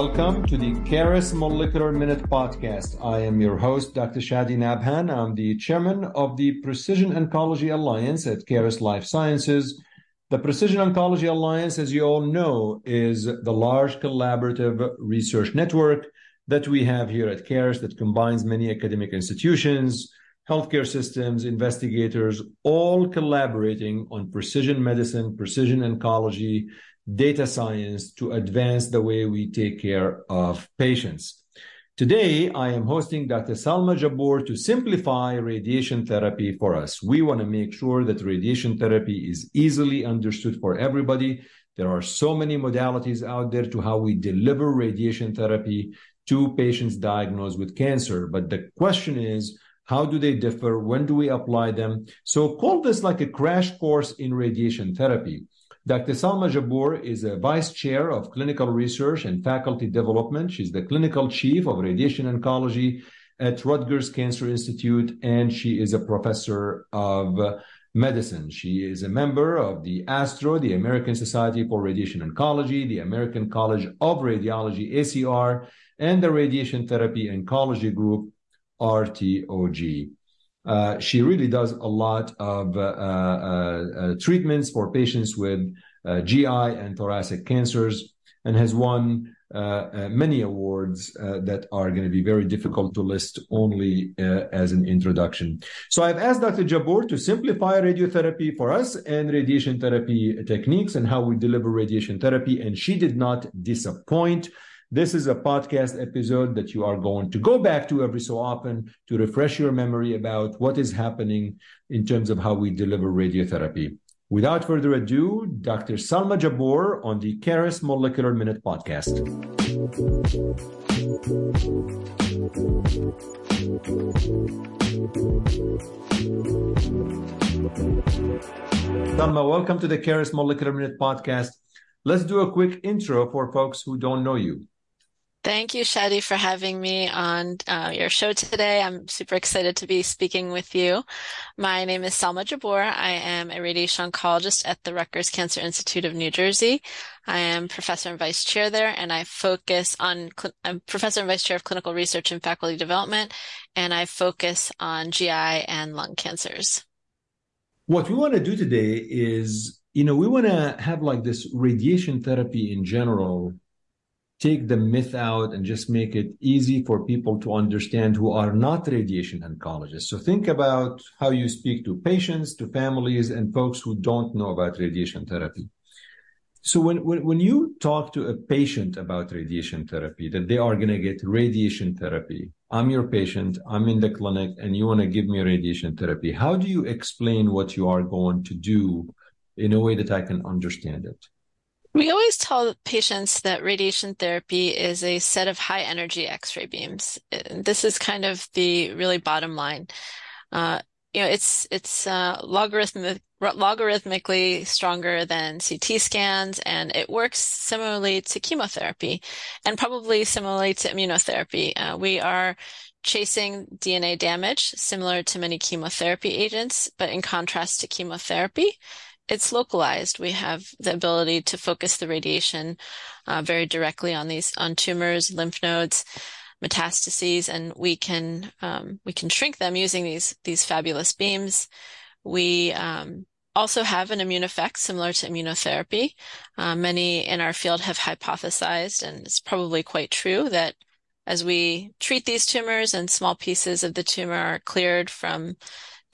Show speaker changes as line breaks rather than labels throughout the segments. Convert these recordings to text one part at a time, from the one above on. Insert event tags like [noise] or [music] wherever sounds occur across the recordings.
Welcome to the Caris Molecular Minute podcast. I am your host, Dr. Chadi Nabhan. I'm the chairman of the Precision Oncology Alliance at Caris Life Sciences. The Precision Oncology Alliance, as you all know, is the large collaborative research network that we have here at Caris that combines many academic institutions, healthcare systems, investigators, all collaborating on precision medicine, precision oncology, data science to advance the way we take care of patients. Today, I am hosting Dr. Salma Jabbour to simplify radiation therapy for us. We want to make sure that radiation therapy is easily understood for everybody. There are so many modalities out there to how we deliver radiation therapy to patients diagnosed with cancer. But the question is, how do they differ? When do we apply them? So call this like a crash course in radiation therapy. Dr. Salma Jabbour is a vice chair of clinical research and faculty development. She's the clinical chief of radiation oncology at Rutgers Cancer Institute, and she is a professor of medicine. She is a member of the ASTRO, the American Society for Radiation Oncology, the American College of Radiology, ACR, and the Radiation Therapy Oncology Group, RTOG. Uh, she really does a lot of uh, uh, uh treatments for patients with uh, GI and thoracic cancers and has won uh, many awards that are going to be very difficult to list only as an introduction. So I've asked Dr. Jabbour to simplify radiotherapy for us and radiation therapy techniques and how we deliver radiation therapy, and she did not disappoint. This is a podcast episode that you are going to go back to every so often to refresh your memory about what is happening in terms of how we deliver radiotherapy. Without further ado, Dr. Salma Jabbour on the Caris Molecular Minute podcast. Salma, welcome to the Caris Molecular Minute podcast. Let's do a quick intro for folks who don't know you.
Thank you, Chadi, for having me on uh, your show today. I'm super excited to be speaking with you. My name is Salma Jabbour. I am a radiation oncologist at the Rutgers Cancer Institute of New Jersey. I am professor and vice chair there, and I focus on, I'm professor and vice chair of clinical research and faculty development, and I focus on GI and lung cancers.
What we want to do today is, you know, we want to have like this radiation therapy in general take the myth out and just make it easy for people to understand who are not radiation oncologists. So think about how you speak to patients, to families, and folks who don't know about radiation therapy. So when, when, when you talk to a patient about radiation therapy, that they are going to get radiation therapy, I'm your patient, I'm in the clinic, and you want to give me radiation therapy. How do you explain what you are going to do in a way that I can understand it?
We always tell patients that radiation therapy is a set of high energy X-ray beams. This is kind of the really bottom line. Uh, you know, it's it's uh, logarithmic, logarithmically stronger than CT scans, and it works similarly to chemotherapy, and probably similarly to immunotherapy. Uh, we are chasing DNA damage, similar to many chemotherapy agents, but in contrast to chemotherapy, it's localized. We have the ability to focus the radiation uh, very directly on these on tumors, lymph nodes, metastases, and we can um, we can shrink them using these these fabulous beams. We um, also have an immune effect similar to immunotherapy. Uh, many in our field have hypothesized, and it's probably quite true that as we treat these tumors and small pieces of the tumor are cleared from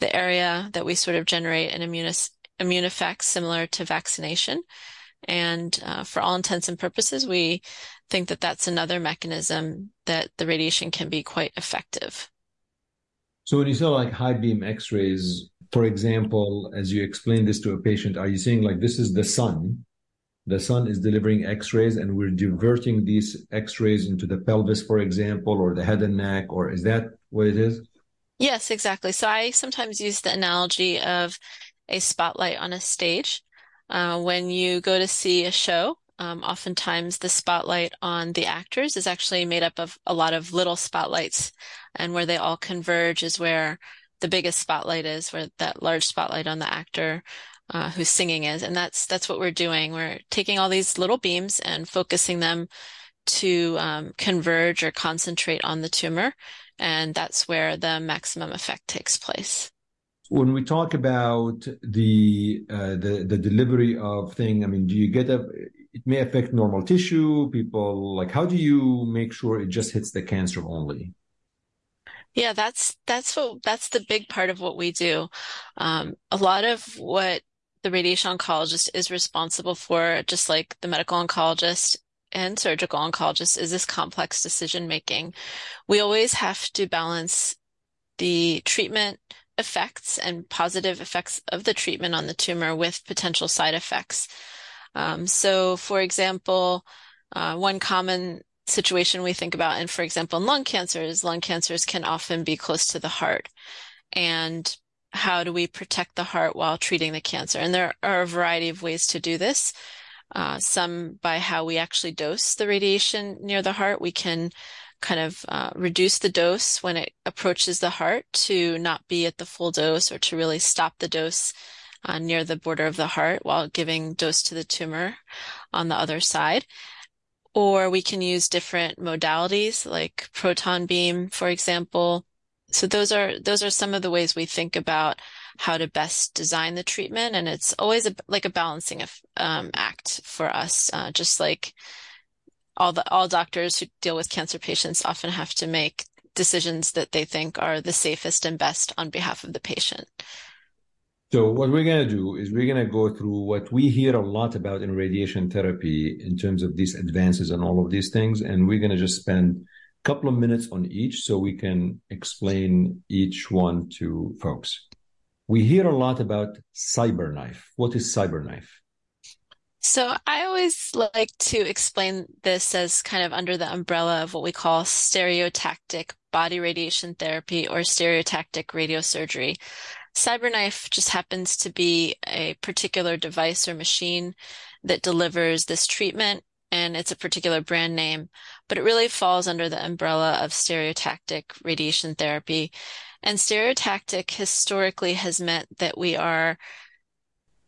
the area that we sort of generate an immune immune effects similar to vaccination. And uh, for all intents and purposes, we think that that's another mechanism that the radiation can be quite effective.
So when you say like high beam X-rays, for example, as you explain this to a patient, are you saying like this is the sun? The sun is delivering X-rays, and we're diverting these X-rays into the pelvis, for example, or the head and neck, or is that what it is?
Yes, exactly. So I sometimes use the analogy of a spotlight on a stage. Uh, when you go to see a show, um, oftentimes the spotlight on the actors is actually made up of a lot of little spotlights, and where they all converge is where the biggest spotlight is, where that large spotlight on the actor uh, who's singing is, and that's that's what we're doing. We're taking all these little beams and focusing them to um, converge or concentrate on the tumor, and that's where the maximum effect takes place.
When we talk about the uh, the the delivery of thing, I mean, do you get a? It may affect normal tissue. People like, how do you make sure it just hits the cancer only?
Yeah, that's that's what that's the big part of what we do. Um, a lot of what the radiation oncologist is responsible for, just like the medical oncologist and surgical oncologist, is this complex decision making. We always have to balance the treatment effects and positive effects of the treatment on the tumor with potential side effects. Um, so, for example, uh, one common situation we think about, and for example, in lung cancers, lung cancers can often be close to the heart. And how do we protect the heart while treating the cancer? And there are a variety of ways to do this. Uh, some by how we actually dose the radiation near the heart. We can kind of uh, reduce the dose when it approaches the heart to not be at the full dose or to really stop the dose uh, near the border of the heart while giving dose to the tumor on the other side. Or we can use different modalities like proton beam, for example. So those are those are some of the ways we think about how to best design the treatment, and it's always a, like a balancing um, act for us. Uh, just like all the all doctors who deal with cancer patients often have to make decisions that they think are the safest and best on behalf of the patient.
So what we're going to do is we're going to go through what we hear a lot about in radiation therapy in terms of these advances and all of these things. And we're going to just spend a couple of minutes on each so we can explain each one to folks. We hear a lot about CyberKnife. What is CyberKnife?
So I always like to explain this as kind of under the umbrella of what we call stereotactic body radiation therapy or stereotactic radiosurgery. CyberKnife just happens to be a particular device or machine that delivers this treatment and it's a particular brand name, but it really falls under the umbrella of stereotactic radiation therapy. And stereotactic historically has meant that we are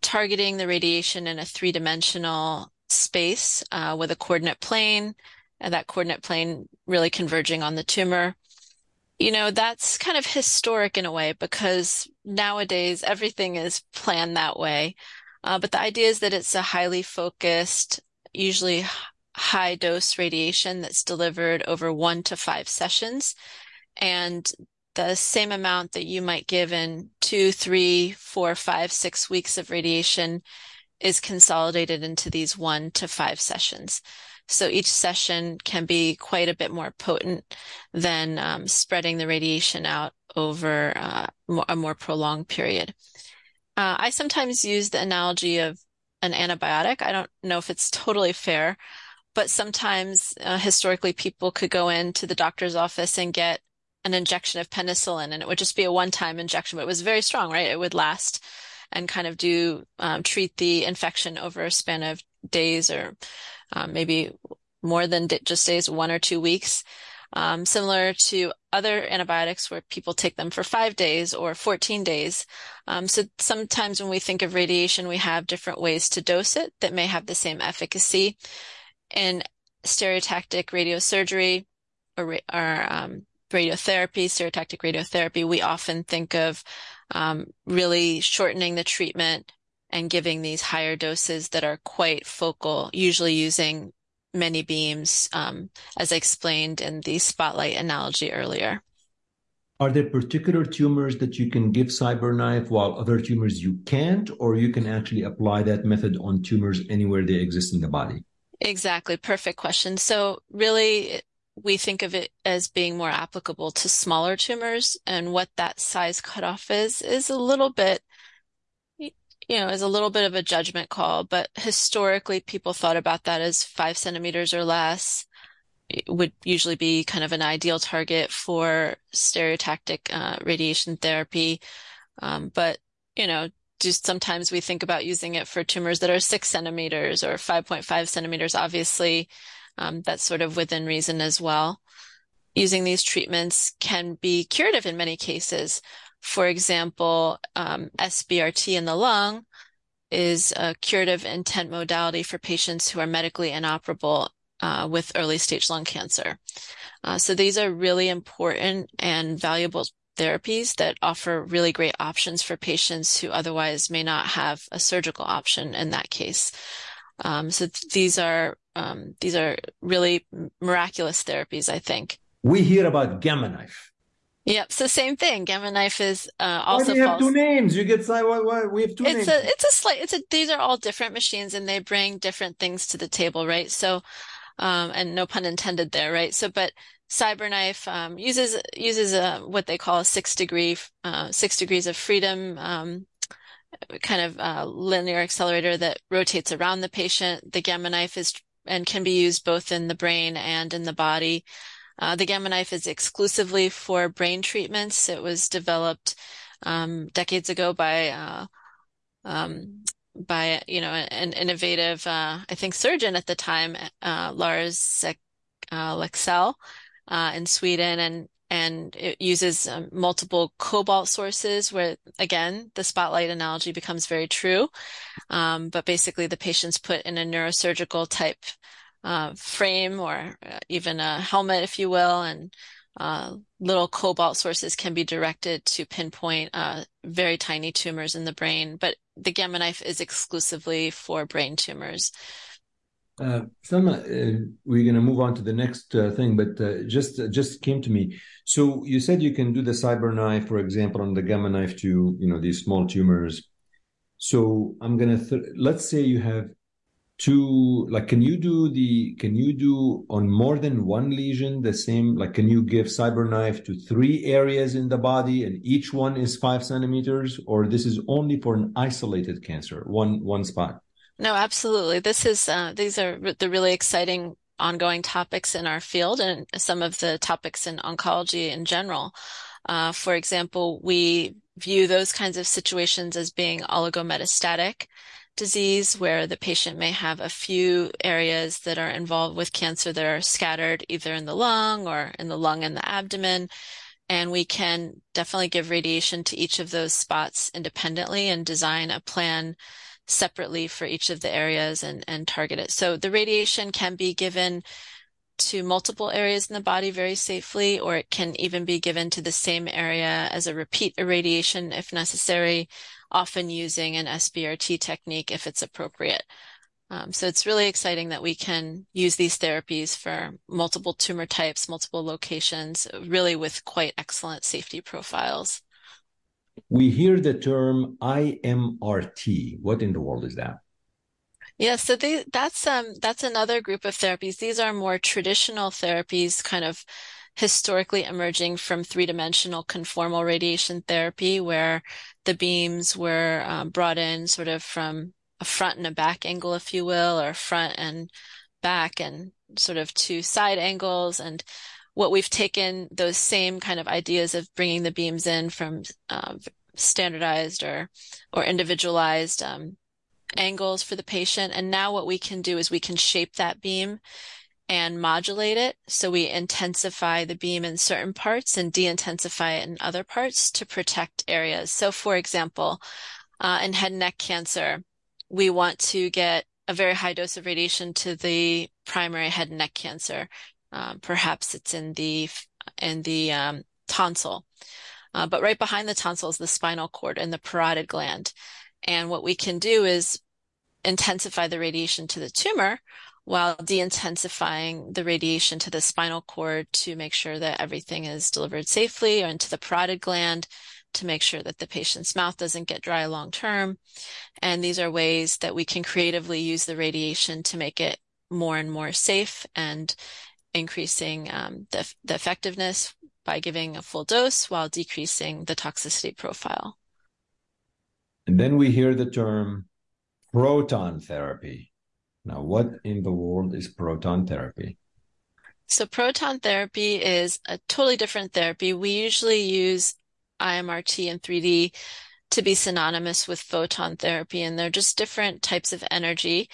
targeting the radiation in a three dimensional space uh, with a coordinate plane, and that coordinate plane really converging on the tumor you know, that's kind of historic in a way because nowadays everything is planned that way. Uh, but the idea is that it's a highly focused, usually high dose radiation that's delivered over one to five sessions. And the same amount that you might give in two, three, four, five, six weeks of radiation is consolidated into these one to five sessions. So each session can be quite a bit more potent than um, spreading the radiation out over uh, a more prolonged period. Uh, I sometimes use the analogy of an antibiotic. I don't know if it's totally fair, but sometimes uh, historically people could go into the doctor's office and get an injection of penicillin and it would just be a one-time injection, but it was very strong, right? It would last and kind of do um, treat the infection over a span of days or um, maybe more than just days, one or two weeks. Um, similar to other antibiotics where people take them for five days or 14 days. Um, so sometimes when we think of radiation, we have different ways to dose it that may have the same efficacy. In stereotactic radiosurgery or, or um, radiotherapy, stereotactic radiotherapy, we often think of um, really shortening the treatment and giving these higher doses that are quite focal, usually using many beams, um, as I explained in the spotlight analogy earlier.
Are there particular tumors that you can give CyberKnife while other tumors you can't, or you can actually apply that method on tumors anywhere they exist in the body?
Exactly. Perfect question. So really, we think of it as being more applicable to smaller tumors and what that size cutoff is, is a little bit you know, is a little bit of a judgment call, but historically people thought about that as five centimeters or less it would usually be kind of an ideal target for stereotactic uh, radiation therapy. Um, but, you know, just sometimes we think about using it for tumors that are six centimeters or 5.5 centimeters. Obviously, um, that's sort of within reason as well. Using these treatments can be curative in many cases. For example, um, SBRT in the lung is a curative intent modality for patients who are medically inoperable uh, with early stage lung cancer. Uh, so these are really important and valuable therapies that offer really great options for patients who otherwise may not have a surgical option in that case. Um, so th- these are um, these are really miraculous therapies, I think.
We hear about Gamma Knife.
Yep. So same thing. Gamma knife is uh, also.
Why do you have two names? You get why, why we have two
it's
names.
a it's a slight it's a these are all different machines and they bring different things to the table, right? So, um, and no pun intended there, right? So, but CyberKnife um, uses uses a what they call a six degree uh, six degrees of freedom um, kind of uh, linear accelerator that rotates around the patient. The Gamma knife is and can be used both in the brain and in the body. Uh, the Gamma knife is exclusively for brain treatments. It was developed um, decades ago by uh, um, by you know an innovative, uh, I think, surgeon at the time, uh, Lars uh, Leksell uh, in Sweden, and and it uses um, multiple cobalt sources. Where again, the spotlight analogy becomes very true. Um, but basically, the patient's put in a neurosurgical type uh, frame or uh, even a helmet, if you will, and uh, little cobalt sources can be directed to pinpoint uh, very tiny tumors in the brain. But the Gamma knife is exclusively for brain tumors.
Uh, Salma, uh, we're going to move on to the next uh, thing, but uh, just uh, just came to me. So you said you can do the cyber knife, for example, on the gamma knife to you know these small tumors. So I'm gonna th- let's say you have two. like can you do the can you do on more than one lesion the same like can you give cyberknife to three areas in the body and each one is five centimeters or this is only for an isolated cancer one one spot
no absolutely this is uh, these are the really exciting ongoing topics in our field and some of the topics in oncology in general uh, for example we view those kinds of situations as being oligometastatic disease where the patient may have a few areas that are involved with cancer that are scattered either in the lung or in the lung and the abdomen. And we can definitely give radiation to each of those spots independently and design a plan separately for each of the areas and, and target it. So the radiation can be given to multiple areas in the body very safely, or it can even be given to the same area as a repeat irradiation if necessary, often using an SBRT technique if it's appropriate. Um, so it's really exciting that we can use these therapies for multiple tumor types, multiple locations, really with quite excellent safety profiles.
We hear the term IMRT. What in the world is that?
Yeah, so they, that's um that's another group of therapies. These are more traditional therapies, kind of historically emerging from three-dimensional conformal radiation therapy, where the beams were um, brought in sort of from a front and a back angle, if you will, or front and back and sort of two side angles. And what we've taken those same kind of ideas of bringing the beams in from uh, standardized or or individualized um, angles for the patient. And now what we can do is we can shape that beam and modulate it. So we intensify the beam in certain parts and de-intensify it in other parts to protect areas. So for example, uh, in head and neck cancer, we want to get a very high dose of radiation to the primary head and neck cancer. Um, perhaps it's in the in the um, tonsil, uh, but right behind the tonsil is the spinal cord and the parotid gland. And what we can do is intensify the radiation to the tumor while de-intensifying the radiation to the spinal cord to make sure that everything is delivered safely into the parotid gland to make sure that the patient's mouth doesn't get dry long term. And these are ways that we can creatively use the radiation to make it more and more safe and increasing um, the, the effectiveness by giving a full dose while decreasing the toxicity profile.
And then we hear the term proton therapy. Now, what in the world is proton therapy?
So proton therapy is a totally different therapy. We usually use IMRT and 3D to be synonymous with photon therapy, and they're just different types of energy.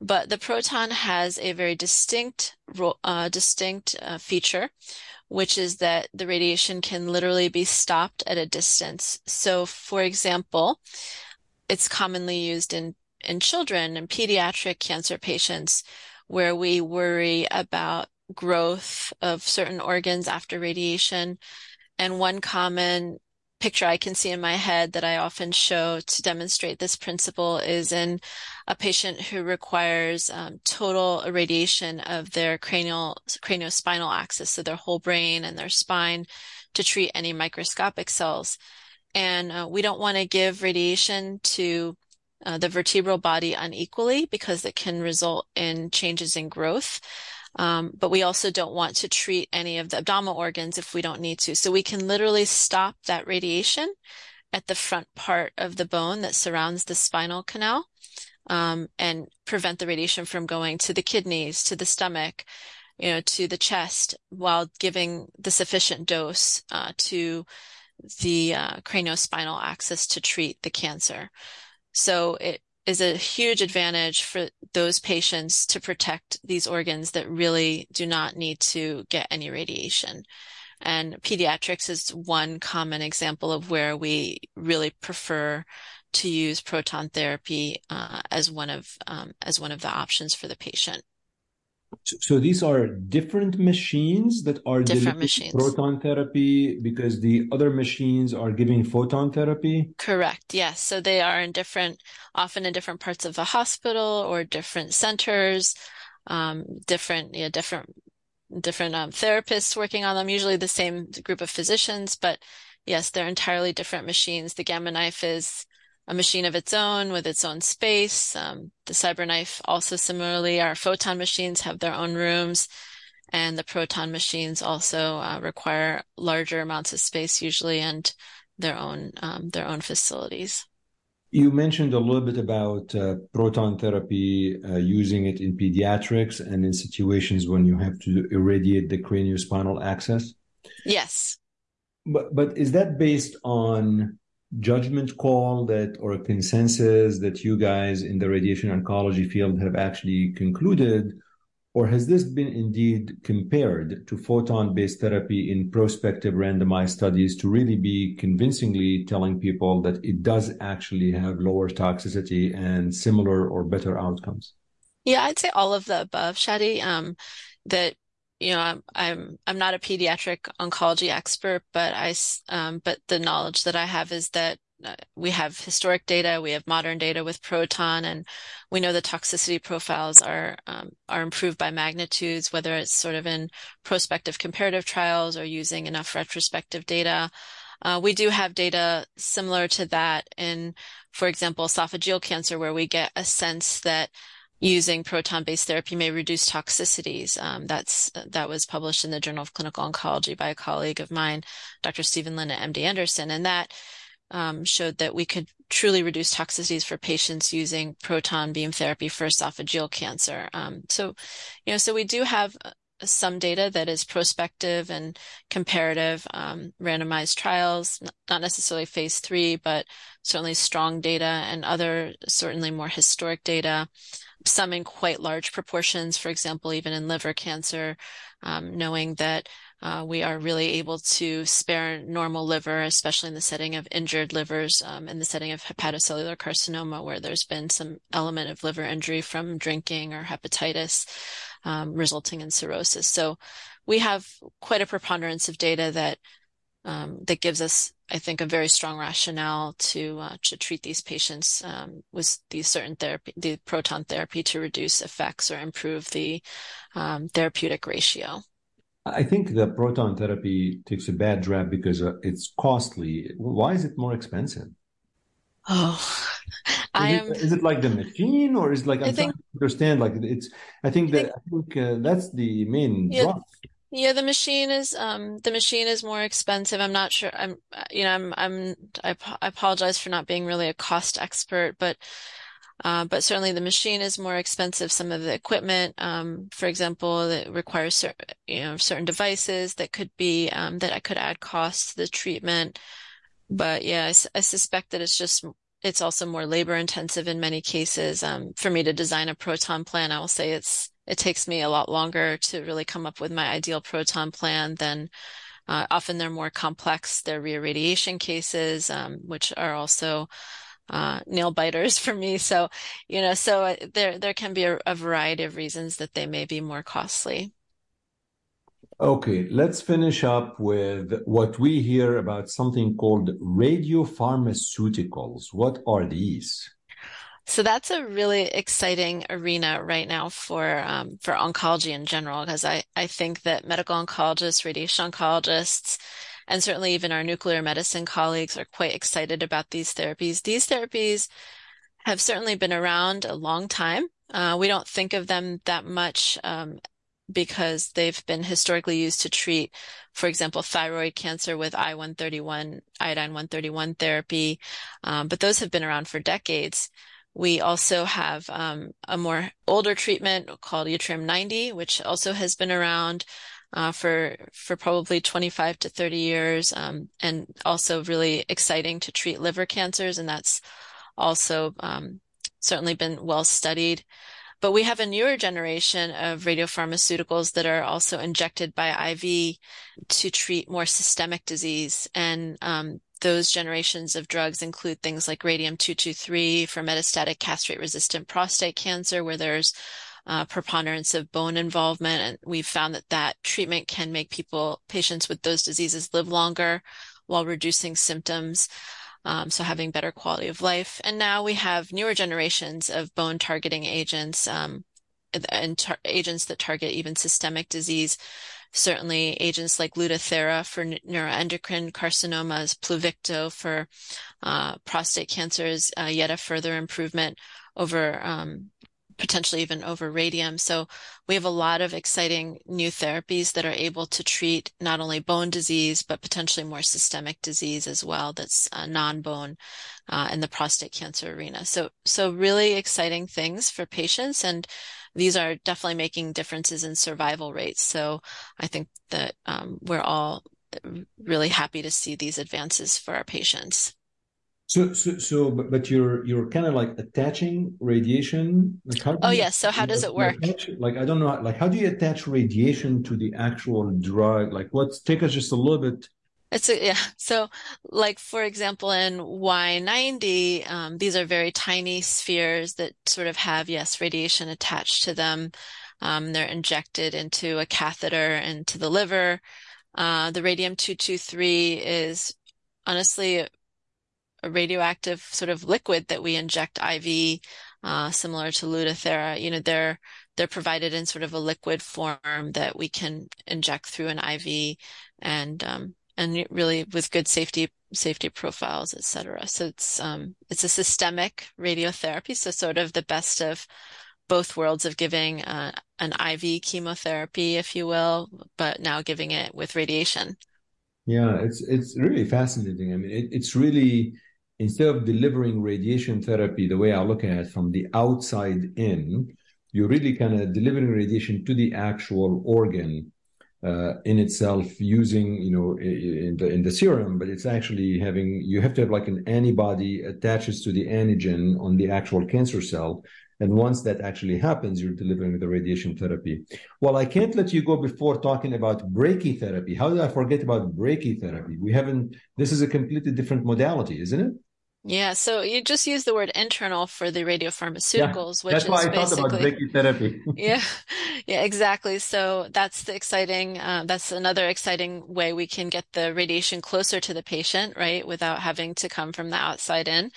But the proton has a very distinct, uh, distinct uh, feature, which is that the radiation can literally be stopped at a distance. So, for example, it's commonly used in in children and pediatric cancer patients where we worry about growth of certain organs after radiation. And one common picture I can see in my head that I often show to demonstrate this principle is in a patient who requires um, total irradiation of their cranial craniospinal axis, so their whole brain and their spine, to treat any microscopic cells. And uh, we don't want to give radiation to uh, the vertebral body unequally because it can result in changes in growth. Um, but we also don't want to treat any of the abdominal organs if we don't need to. So we can literally stop that radiation at the front part of the bone that surrounds the spinal canal um, and prevent the radiation from going to the kidneys, to the stomach, you know, to the chest while giving the sufficient dose uh, to the uh, craniospinal axis to treat the cancer. So it is a huge advantage for those patients to protect these organs that really do not need to get any radiation. And pediatrics is one common example of where we really prefer to use proton therapy uh, as one of um, as one of the options for the patient.
So these are different machines that are
different machines.
proton therapy because the other machines are giving photon therapy.
Correct. Yes. So they are in different, often in different parts of the hospital or different centers, um, different, yeah, different, different um, therapists working on them. Usually the same group of physicians, but yes, they're entirely different machines. The Gamma Knife is a machine of its own with its own space. Um, the CyberKnife also similarly, our photon machines have their own rooms and the proton machines also uh, require larger amounts of space usually and their own um, their own facilities.
You mentioned a little bit about uh, proton therapy, uh, using it in pediatrics and in situations when you have to irradiate the craniospinal axis.
Yes.
But but is that based on judgment call that or a consensus that you guys in the radiation oncology field have actually concluded? Or has this been indeed compared to photon based therapy in prospective randomized studies to really be convincingly telling people that it does actually have lower toxicity and similar or better outcomes?
Yeah, I'd say all of the above, Chadi. Um, that you know, I'm I'm I'm not a pediatric oncology expert, but I um, but the knowledge that I have is that uh, we have historic data, we have modern data with proton, and we know the toxicity profiles are um, are improved by magnitudes, whether it's sort of in prospective comparative trials or using enough retrospective data. Uh, we do have data similar to that in, for example, esophageal cancer, where we get a sense that using proton-based therapy may reduce toxicities. Um, that's that was published in the Journal of Clinical Oncology by a colleague of mine, Dr. Steven Lin at MD Anderson, and that um, showed that we could truly reduce toxicities for patients using proton beam therapy for esophageal cancer. Um, so, you know, so we do have uh, some data that is prospective and comparative um, randomized trials, not necessarily phase three, but certainly strong data and other certainly more historic data some in quite large proportions, for example, even in liver cancer, um, knowing that uh, we are really able to spare normal liver, especially in the setting of injured livers, um, in the setting of hepatocellular carcinoma, where there's been some element of liver injury from drinking or hepatitis um, resulting in cirrhosis. So we have quite a preponderance of data that that gives us, I think, a very strong rationale to uh, to treat these patients um, with these certain therapy, the proton therapy, to reduce effects or improve the um, therapeutic ratio.
I think the proton therapy takes a bad rap because uh, it's costly. Why is it more expensive?
Oh, [laughs]
I am. Is it like the machine, or is it like I'm I think, trying to understand? Like it's. I think that I think, uh, that's the main yeah, draw.
Yeah, the machine is um the machine is more expensive. I'm not sure. I'm you know I'm I'm I, I apologize for not being really a cost expert, but uh, but certainly the machine is more expensive. Some of the equipment, um, for example, that requires certain you know certain devices that could be um, that I could add cost to the treatment. But yeah, I, I suspect that it's just it's also more labor intensive in many cases. Um, for me to design a proton plan, I will say it's it takes me a lot longer to really come up with my ideal proton plan than uh, often they're more complex. They're reirradiation cases, um, which are also uh, nail biters [laughs] for me. So, you know, so uh, there there can be a, a variety of reasons that they may be more costly.
Okay, let's finish up with what we hear about something called radiopharmaceuticals. What are these?
So that's a really exciting arena right now for um, for oncology in general, because I, I think that medical oncologists, radiation oncologists, and certainly even our nuclear medicine colleagues are quite excited about these therapies. These therapies have certainly been around a long time. Uh, we don't think of them that much um, because they've been historically used to treat, for example, thyroid cancer with I-131, iodine-131 therapy. Um, but those have been around for decades. We also have um, a more older treatment called yttrium-90, which also has been around uh, for for probably 25 to 30 years, um, and also really exciting to treat liver cancers, and that's also um, certainly been well studied. But we have a newer generation of radiopharmaceuticals that are also injected by IV to treat more systemic disease. And um, those generations of drugs include things like radium 223 for metastatic castrate resistant prostate cancer, where there's uh, preponderance of bone involvement. And we've found that that treatment can make people, patients with those diseases live longer while reducing symptoms um, so having better quality of life. And now we have newer generations of bone targeting agents um, and tar- agents that target even systemic disease. Certainly, agents like Lutathera for neuroendocrine carcinomas, Pluvicto for uh, prostate cancers, uh, yet a further improvement over um, potentially even over radium. So we have a lot of exciting new therapies that are able to treat not only bone disease, but potentially more systemic disease as well. That's uh, non-bone uh, in the prostate cancer arena. So, so really exciting things for patients. And these are definitely making differences in survival rates. So I think that um, we're all really happy to see these advances for our patients.
So, so, so, but, but you're you're kind of like attaching radiation. Like
how oh, yes. Yeah. So, how does it work?
Attach, like, I don't know. Like, how do you attach radiation to the actual drug? Like, what's take us just a little bit.
It's a, yeah. [laughs] So, like for example, in Y90, um, these are very tiny spheres that sort of have yes radiation attached to them. Um, they're injected into a catheter into the liver. Uh, the radium 223 is honestly a radioactive sort of liquid that we inject IV, uh, similar to Lutathera. You know, they're they're provided in sort of a liquid form that we can inject through an IV, and um, and really with good safety safety profiles, et cetera. So it's um, it's a systemic radiotherapy, so sort of the best of both worlds of giving uh, an IV chemotherapy, if you will, but now giving it with radiation.
Yeah, it's it's really fascinating. I mean, it, it's really instead of delivering radiation therapy the way I look at it from the outside in, you're really kind of delivering radiation to the actual organ uh, in itself using you know in the in the serum, but it's actually having you have to have like an antibody attaches to the antigen on the actual cancer cell. And once that actually happens, you're delivering the radiation therapy. Well, I can't let you go before talking about brachytherapy. How did I forget about brachytherapy? We haven't, this is a completely different modality, isn't it?
Yeah, so you just use the word internal for the radiopharmaceuticals, yeah, which
that's
is
why I
basically
about brachytherapy. [laughs] [laughs]
yeah, yeah, exactly. So that's the exciting. Uh, that's another exciting way we can get the radiation closer to the patient, right, without having to come from the outside in.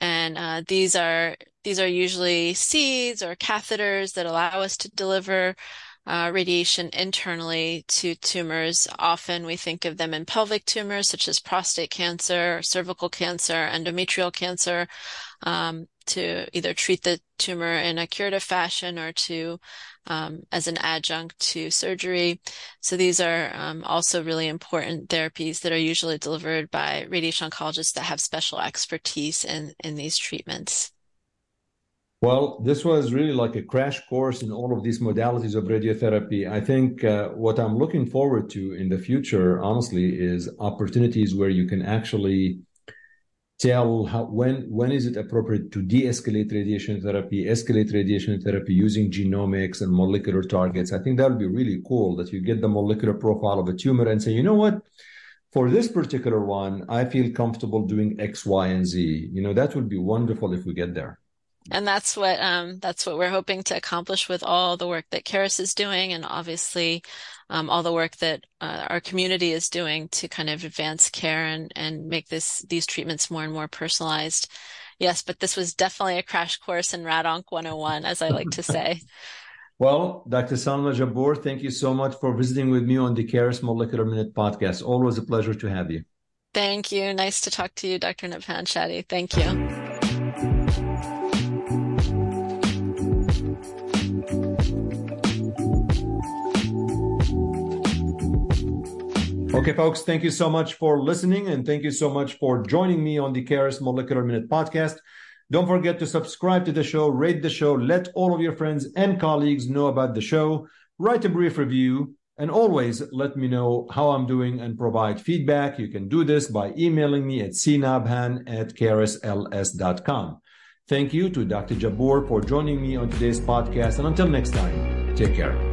And uh, these are these are usually seeds or catheters that allow us to deliver radiation internally to tumors. Often we think of them in pelvic tumors such as prostate cancer, cervical cancer, endometrial cancer, um, to either treat the tumor in a curative fashion or to um, as an adjunct to surgery. So these are um, also really important therapies that are usually delivered by radiation oncologists that have special expertise in in these treatments.
Well, this was really like a crash course in all of these modalities of radiotherapy. I think uh, what I'm looking forward to in the future, honestly, is opportunities where you can actually tell how when when is it appropriate to de-escalate radiation therapy, escalate radiation therapy using genomics and molecular targets. I think that would be really cool that you get the molecular profile of a tumor and say, you know what, for this particular one, I feel comfortable doing X, Y, and Z. You know, that would be wonderful if we get there.
And that's what um, that's what we're hoping to accomplish with all the work that Caris is doing, and obviously um, all the work that uh, our community is doing to kind of advance care and and make this these treatments more and more personalized. Yes, but this was definitely a crash course in RADONC 101, as I like to [laughs] say.
Well, Dr. Salma Jabbour, thank you so much for visiting with me on the Caris Molecular Minute podcast. Always a pleasure to have you.
Thank you. Nice to talk to you, Dr. Nabhan Chadi. Thank you.
Okay, folks, thank you so much for listening and thank you so much for joining me on the Caris Molecular Minute podcast. Don't forget to subscribe to the show, rate the show, let all of your friends and colleagues know about the show, write a brief review, and always let me know how I'm doing and provide feedback. You can do this by emailing me at cnabhan at carisls.com. Thank you to Dr. Jabbour for joining me on today's podcast. And until next time, take care.